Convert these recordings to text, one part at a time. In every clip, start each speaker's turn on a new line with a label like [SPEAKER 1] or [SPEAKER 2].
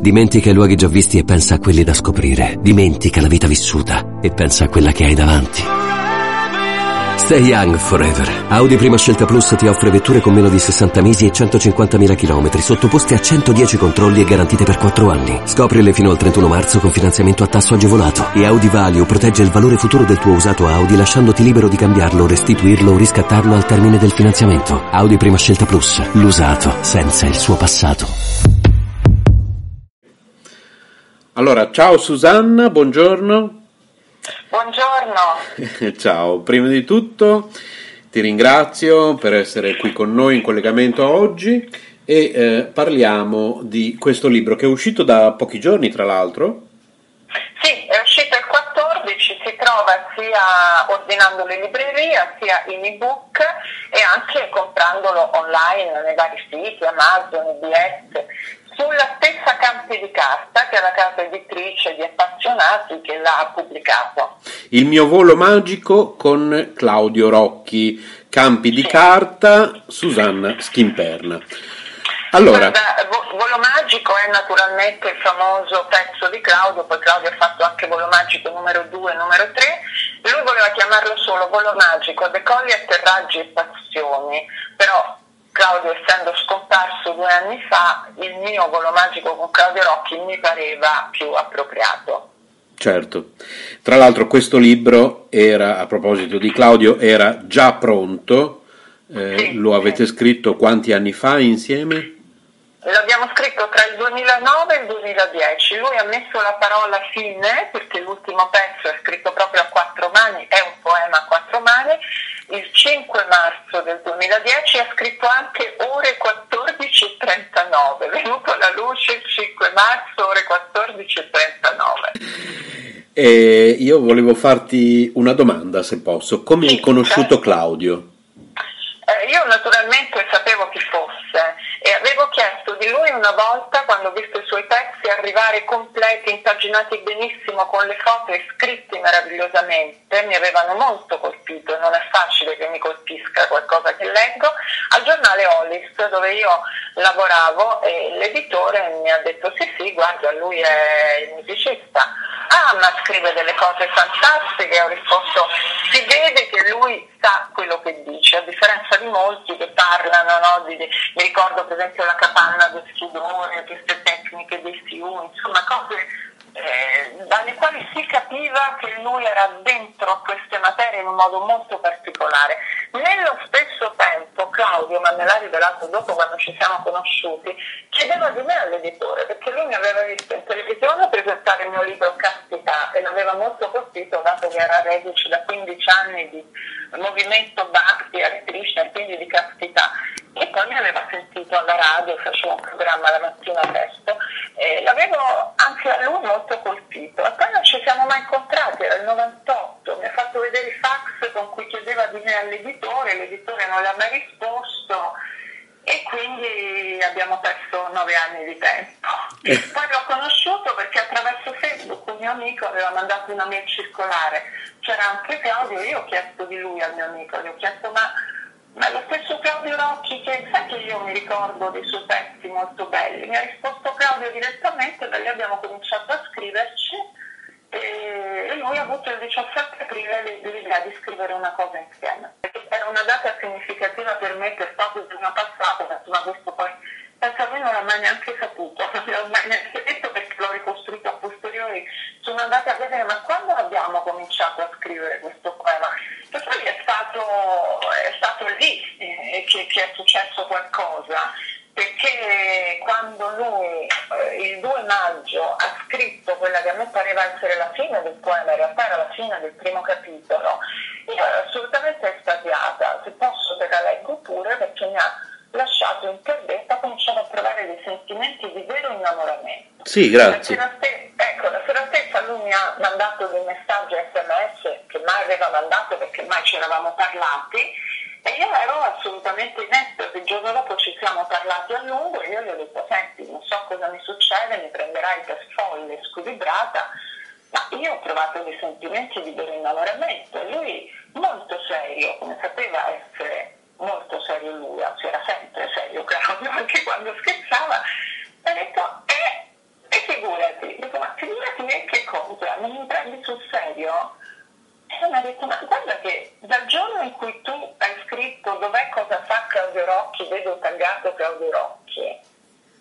[SPEAKER 1] Dimentica i luoghi già visti e pensa a quelli da scoprire. Dimentica la vita vissuta e pensa a quella che hai davanti. Stay young forever. Audi Prima Scelta Plus ti offre vetture con meno di 60 mesi e 150.000 km, sottoposte a 110 controlli e garantite per 4 anni. Scoprile fino al 31 marzo con finanziamento a tasso agevolato. E Audi Value protegge il valore futuro del tuo usato Audi lasciandoti libero di cambiarlo, restituirlo o riscattarlo al termine del finanziamento. Audi Prima Scelta Plus. L'usato senza il suo passato.
[SPEAKER 2] Allora, ciao Susanna, buongiorno.
[SPEAKER 3] Buongiorno.
[SPEAKER 2] Ciao, prima di tutto ti ringrazio per essere qui con noi in collegamento oggi e eh, parliamo di questo libro che è uscito da pochi giorni, tra l'altro.
[SPEAKER 3] Sì, è uscito il 14, si trova sia ordinandolo in libreria, sia in ebook e anche comprandolo online nei vari siti, Amazon, IBS sulla stessa Campi di Carta, che è la casa editrice di appassionati che l'ha pubblicato.
[SPEAKER 2] Il mio volo magico con Claudio Rocchi, Campi di Carta, Susanna Schimperna.
[SPEAKER 3] Allora. Guarda, Volo Magico è naturalmente il famoso pezzo di Claudio, poi Claudio ha fatto anche Volo Magico numero 2 e numero 3. Lui voleva chiamarlo solo Volo Magico, decolli, atterraggi e passioni, però Claudio essendo scomparso due anni fa, il mio volo magico con Claudio Rocchi mi pareva più appropriato.
[SPEAKER 2] Certo, tra l'altro questo libro era, a proposito di Claudio, era già pronto, eh, sì, lo avete sì. scritto quanti anni fa insieme?
[SPEAKER 3] L'abbiamo scritto tra il 2009 e il 2010, lui ha messo la parola fine perché l'ultimo pezzo è scritto proprio a quattro mani, è un poema a quattro mani, 5 marzo del 2010 ha scritto anche ore 14.39, è venuto alla luce il 5 marzo ore 14.39.
[SPEAKER 2] E io volevo farti una domanda se posso, come sì, hai conosciuto certo. Claudio?
[SPEAKER 3] Arrivare completi, impaginati benissimo, con le foto e scritti meravigliosamente, mi avevano molto colpito non è facile che mi colpisca qualcosa che leggo, al giornale Olis dove io lavoravo e l'editore mi ha detto sì sì, guarda, lui è il musicista. Ah, ma scrive delle cose fantastiche, ho risposto, si vede che lui sa quello che dice, a differenza di molti che parlano, no, di, mi ricordo per esempio la capanna del sudore, queste tecniche dei fiumi, insomma cose eh, dalle quali si capiva che lui era dentro a queste materie in un modo molto particolare. Nello stesso tempo Claudio, l'ha rivelato dopo quando ci siamo conosciuti, chiedeva di me all'editore perché lui mi aveva visto in televisione presentare il mio libro Castità e l'aveva molto colpito dato che era reduce da 15 anni di movimento Bhakti, Hare Krishna e quindi di castità e poi mi aveva sentito alla radio, facevo un programma la mattina presto e l'avevo anche a lui molto colpito. E poi non ci siamo mai incontrati, era il 98, mi ha fatto vedere i fax con cui chiedeva di me all'editore, l'editore non le ha mai risposto abbiamo perso nove anni di tempo. Eh. Poi l'ho conosciuto perché attraverso Facebook un mio amico aveva mandato una mail circolare, c'era anche Claudio, io ho chiesto di lui al mio amico, gli ho chiesto ma ma lo stesso Claudio Rocchi, che sai che io mi ricordo dei suoi pezzi molto belli, mi ha risposto Claudio direttamente, da lì abbiamo cominciato a scriverci e lui ha avuto il 17 aprile l'idea di scrivere una cosa insieme. Era una data significativa per me per proprio il giorno passato, ma questo poi penso a me non l'ha mai neanche saputo, non l'ho mai neanche detto perché l'ho ricostruito a posteriori. Sono andata a vedere ma quando abbiamo cominciato a scrivere questo poema? E poi è stato, è stato lì eh, che, che è successo qualcosa perché quando lui eh, il 2 maggio ha scritto quella che a me pareva essere la fine del poema, in realtà era la fine del primo capitolo, io ero assolutamente estasiata, se posso te la leggo pure perché mi ha innamoramento.
[SPEAKER 2] Sì, grazie.
[SPEAKER 3] La ecco, la sera stessa lui mi ha mandato dei messaggi sms che mai aveva mandato perché mai ci eravamo parlati e io ero assolutamente in estasi, il giorno dopo ci siamo parlati a lungo e io gli ho detto, senti, non so cosa mi succede, mi prenderai per folle, squilibrata, ma io ho provato dei sentimenti di vero innamoramento e lui molto serio, come sapeva essere molto serio lui, anzi era sempre serio Claudio, anche quando scherzava, ha detto, eh, e figurati, dico, ma figurati me che cosa, mi prendi sul serio? E mi ha detto, ma guarda che dal giorno in cui tu hai scritto dov'è cosa fa Claudio Rocchi, vedo taggato Claudio Rocchi,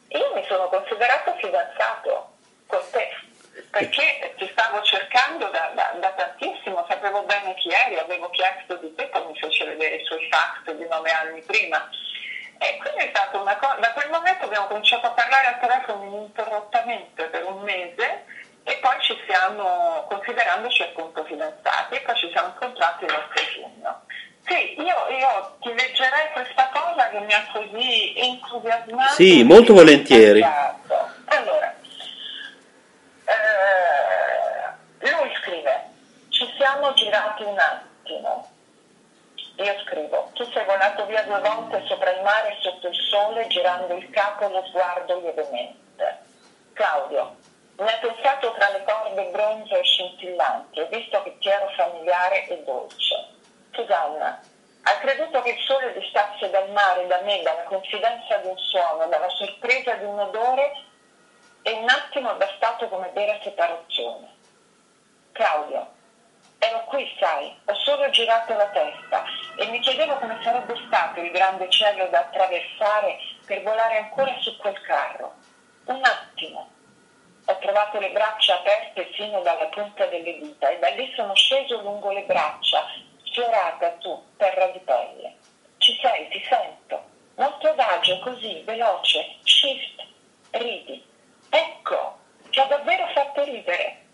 [SPEAKER 3] io mi sono considerato fidanzato con te, perché ti stavo cercando da, da, da tantissimo, sapevo bene chi eri, avevo chiesto di te, poi mi fece vedere i suoi fax di nove anni prima. E quindi è stata una cosa, da quel momento abbiamo cominciato a parlare al telefono ininterrottamente per un mese e poi ci siamo, considerandoci appunto fidanzati, e poi ci siamo incontrati l'8 giugno. Sì, io, io, ti leggerei questa cosa che mi ha così entusiasmato.
[SPEAKER 2] Sì, molto volentieri.
[SPEAKER 3] Allora, eh, lui scrive, ci siamo girati un attimo. Io scrivo, tu sei volato via due volte sopra il mare e sotto il sole, girando il capo e lo sguardo lievemente. Claudio, mi hai pensato tra le corde bronzo e scintillanti, ho visto che ti ero familiare e dolce. Susanna, hai creduto che il sole distasse dal mare, da me, dalla confidenza di un suono, dalla sorpresa di un odore e un attimo è bastato come vera separazione. Claudio, ero qui, sai, ho solo girato la testa e mi chiedevo come sarebbe stato il grande cielo da attraversare per volare ancora su quel carro. Un attimo. Ho trovato le braccia aperte fino dalla punta delle dita e da lì sono sceso lungo le braccia sfiorata tu, terra di pelle. Ci sei, ti sento. Molto adagio, così, veloce, shift, ridi. Ecco, ti ha davvero fatto ridere.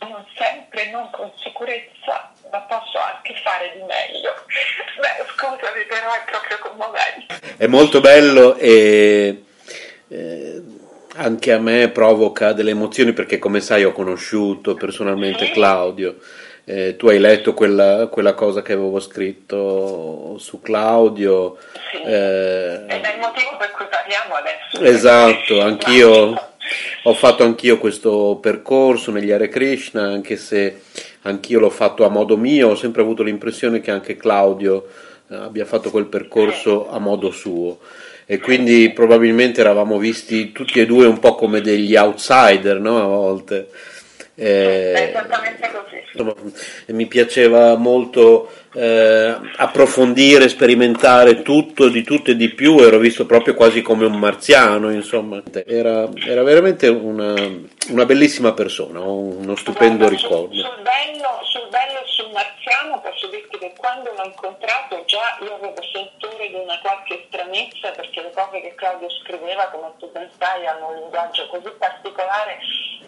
[SPEAKER 3] Non sempre, non con sicurezza, ma posso anche fare di meglio. Beh, scusami, però è proprio commovente.
[SPEAKER 2] È molto bello e eh, anche a me provoca delle emozioni perché, come sai, ho conosciuto personalmente sì. Claudio eh, tu hai letto quella, quella, cosa che avevo scritto su Claudio.
[SPEAKER 3] Sì, eh, ed è il motivo per cui parliamo adesso.
[SPEAKER 2] Esatto, anch'io ho fatto anch'io questo percorso negli Hare Krishna, anche se anch'io l'ho fatto a modo mio, ho sempre avuto l'impressione che anche Claudio eh, abbia fatto quel percorso a modo suo e quindi probabilmente eravamo visti tutti e due un po' come degli outsider no? a volte.
[SPEAKER 3] Eh, esattamente così.
[SPEAKER 2] Insomma, mi piaceva molto eh, approfondire, sperimentare tutto, di tutto e di più, ero visto proprio quasi come un marziano, insomma, era, era veramente una, una, bellissima persona, uno stupendo
[SPEAKER 3] Guarda,
[SPEAKER 2] ricordo.
[SPEAKER 3] Sul, sul, bello, sul bello e sul marziano posso dirti che quando l'ho incontrato già io avevo sentore di una qualche stranezza perché le cose che Claudio scriveva, come tu ben sai, hanno un linguaggio così particolare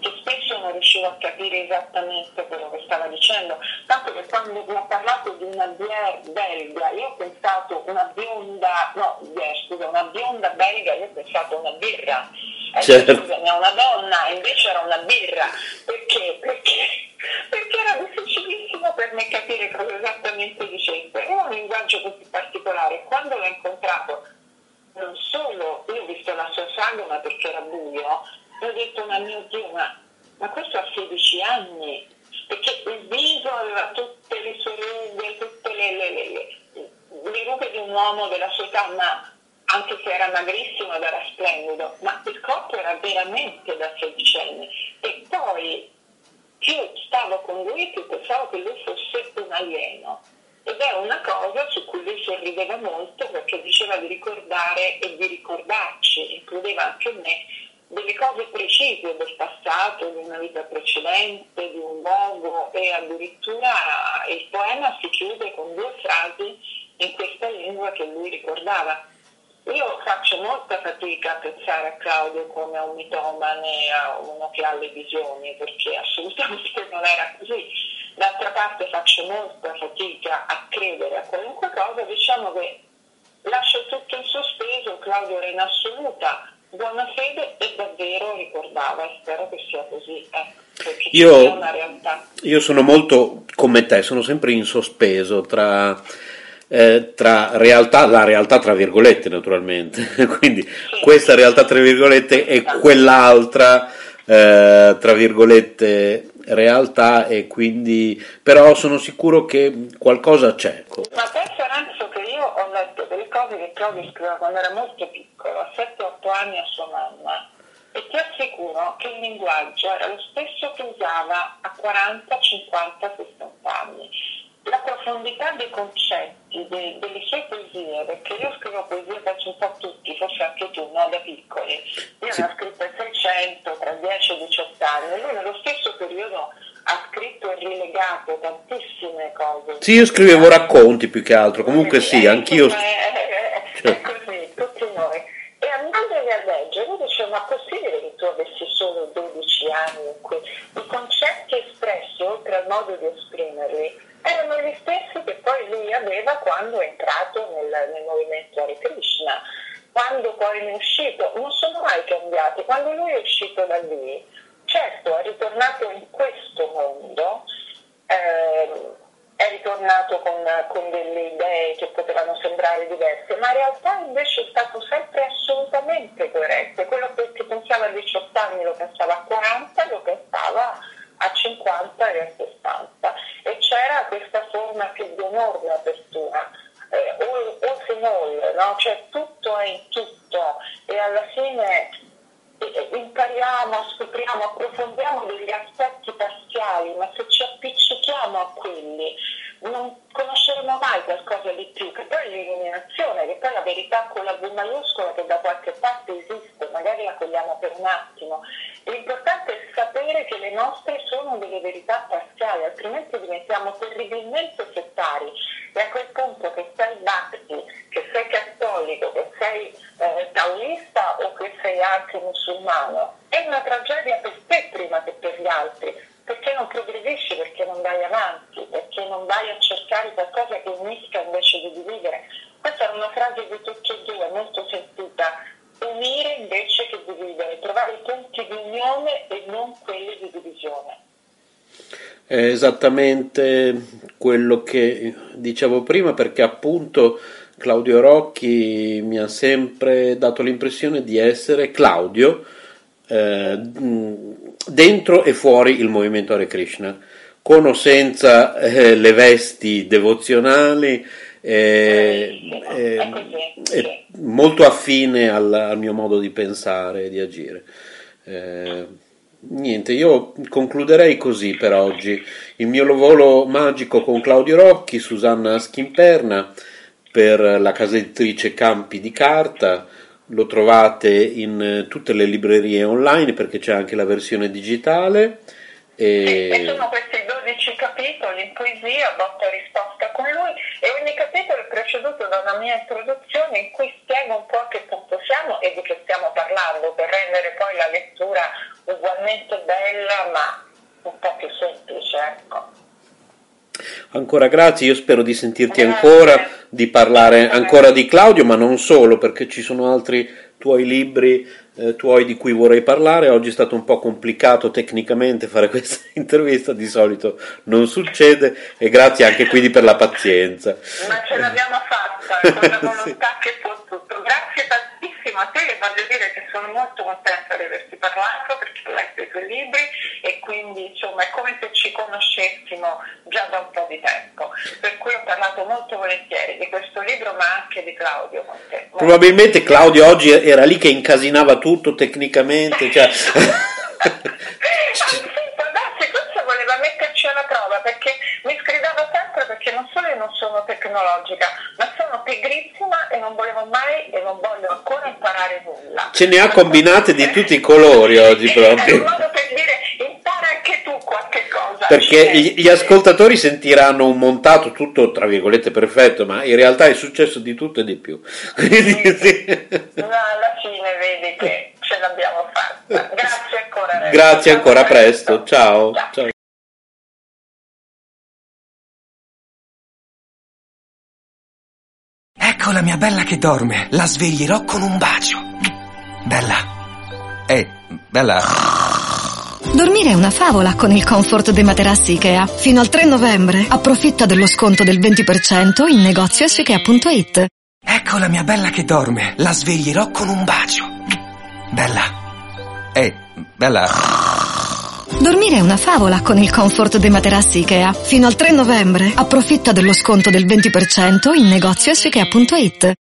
[SPEAKER 3] che spesso non riuscivo a capire esattamente quello che stava dicendo, tanto che quando mi ha parlato di una bière belga, io ho pensato una bionda, no, scusa, una bionda belga, io ho pensato una birra. Eh, certo. Scusami, una donna, invece era una birra. Perché? Perché, perché era difficilissimo per me capire cosa esattamente dicesse. Era un linguaggio così particolare. Quando l'ho incontrato, non solo io ho visto la sua sagoma perché era buio, ho detto, ma mio Dio, ma, ma questo ha 16 anni, perché il viso aveva tutte le sue rughe, tutte le, le, le, le rughe di un uomo della sua età, ma anche se era magrissimo ed era splendido, ma il corpo era veramente da sedicenni. E poi più stavo con lui, più pensavo che lui fosse un alieno. Ed è una cosa su cui lui sorrideva molto perché diceva di ricordare e di ricordarci, includeva anche me, delle cose precise del passato, di una vita precedente, di un luogo e addirittura il poema si chiude con due frasi in questa lingua che lui ricordava. Io faccio molta fatica a pensare a Claudio come a un mitomane, a uno che ha le visioni, perché assolutamente non era così. D'altra parte faccio molta fatica a credere a qualunque cosa, diciamo che lascio tutto in sospeso, Claudio era in assoluta buona fede e davvero ricordava e spero che sia così. Ecco,
[SPEAKER 2] io, io sono molto come te, sono sempre in sospeso tra, eh, tra realtà, la realtà tra virgolette naturalmente, quindi sì. questa realtà tra virgolette e quell'altra eh, tra virgolette realtà e quindi però sono sicuro che qualcosa c'è.
[SPEAKER 3] Ma penso Renzo che io ho letto delle cose che Claudio scriveva quando era molto piccolo, a 7-8 anni a sua mamma, e ti assicuro che il linguaggio era lo stesso che usava a 40, 50, 60 anni. La profondità dei concetti, de, delle sue poesie, perché io scrivo poesie, faccio un po' tutti, forse anche tu, no? da piccoli. Io sì. ne ho scritte 600 tra 10 e 18 anni, lui nello stesso periodo ha scritto e rilegato tantissime cose.
[SPEAKER 2] Sì, io scrivevo racconti più che altro, comunque sì, anch'io... È,
[SPEAKER 3] tutti noi. E andandoli a leggere, io dicevo, ma possibile che tu avessi solo 12 anni in cui i concetti espressi, oltre al modo di esprimerli, erano gli stessi che poi lui aveva quando è entrato nel, nel movimento Hare Krishna. Quando poi è uscito, non sono mai cambiati. Quando lui è uscito da lì, certo è ritornato in questo mondo, eh, ritornato con, con, delle idee che potevano sembrare diverse, ma in realtà invece è stato sempre assolutamente coerente. Quello che pensava a 18 anni lo pensava a 40, lo pensava a 50 e a 60 e c'era questa forma più di enorme apertura. Eh, all, all all, no? cioè tutto è in tutto e alla fine impariamo, scopriamo, approfondiamo degli aspetti parziali, ma se ci appiccichiamo a quelli non conosceremo mai qualcosa di più, che poi è l'illuminazione, che poi la verità con la V maiuscola che da qualche parte esiste, magari la cogliamo per un attimo. L'importante è sapere che le nostre sono delle verità parziali, altrimenti diventiamo terribilmente settari e a quel punto che sei bhakti, che sei cattolico, che sei eh, taoista o che sei anche musulmano, è una tragedia per te prima che per gli altri che unisca invece di dividere. Questa era una frase di tutti e due, molto sentita, unire invece che dividere, trovare i punti di unione e non quelli di divisione.
[SPEAKER 2] È esattamente quello che dicevo prima perché appunto Claudio Rocchi mi ha sempre dato l'impressione di essere Claudio eh, dentro e fuori il movimento Hare Krishna, con o senza eh, le vesti devozionali, eh, è molto affine al, al, mio modo di pensare e di agire. Eh, niente, io concluderei così per oggi. Il mio volo magico con Claudio Rocchi, Susanna Schimperna per la casa editrice Campi di Carta lo trovate in eh, tutte le librerie online perché c'è anche la versione digitale.
[SPEAKER 3] E... e sono questi 12 capitoli in poesia, botta e risposta con lui e ogni capitolo è preceduto da una mia introduzione in cui spiego un po' a che punto siamo e di che stiamo parlando per rendere poi la lettura ugualmente bella ma un po' più semplice. Ecco.
[SPEAKER 2] Ancora grazie, io spero di sentirti grazie. ancora, di parlare ancora di Claudio, ma non solo, perché ci sono altri tuoi libri eh, tuoi di cui vorrei parlare. Oggi è stato un po' complicato tecnicamente fare questa intervista, di solito non succede, e grazie anche quindi per la pazienza.
[SPEAKER 3] Ma ce l'abbiamo fatta, con la volontà sì. che può tutto. Grazie tantissimo a te e voglio dire che sono molto contenta di averti parlato perché ho letto i tuoi libri e quindi insomma è come se ci conoscessimo già da un po' di tempo. Per cui ho parlato molto volentieri di questo libro ma anche di Claudio con te.
[SPEAKER 2] Probabilmente Claudio oggi era lì che incasinava tutto tecnicamente. Cioè...
[SPEAKER 3] voleva metterci alla prova perché mi sgridava sempre perché non solo io non sono tecnologica, ma sono pigrissima e non volevo mai e non voglio ancora imparare nulla.
[SPEAKER 2] Ce ne ha combinate di tutti i colori oggi proprio. È
[SPEAKER 3] un modo per dire impara anche tu qualche cosa.
[SPEAKER 2] Perché gli ascoltatori sentiranno un montato tutto tra virgolette perfetto, ma in realtà è successo di tutto e di più.
[SPEAKER 3] Quindi, sì. No, alla fine vedi che ce l'abbiamo fatta. Grazie ancora.
[SPEAKER 2] Grazie ancora, presto. Ciao. Ciao. Ciao.
[SPEAKER 4] Ecco la mia bella che dorme. La sveglierò con un bacio. Bella. Ehi, bella.
[SPEAKER 5] Dormire è una favola con il comfort dei materassi Ikea. Fino al 3 novembre. Approfitta dello sconto del 20% in negozio su Ikea.it.
[SPEAKER 4] Ecco la mia bella che dorme. La sveglierò con un bacio. Bella. Ehi, bella.
[SPEAKER 5] Dormire è una favola con il comfort dei materassi Ikea. Fino al 3 novembre. Approfitta dello sconto del 20% in negozio su Ikea.it.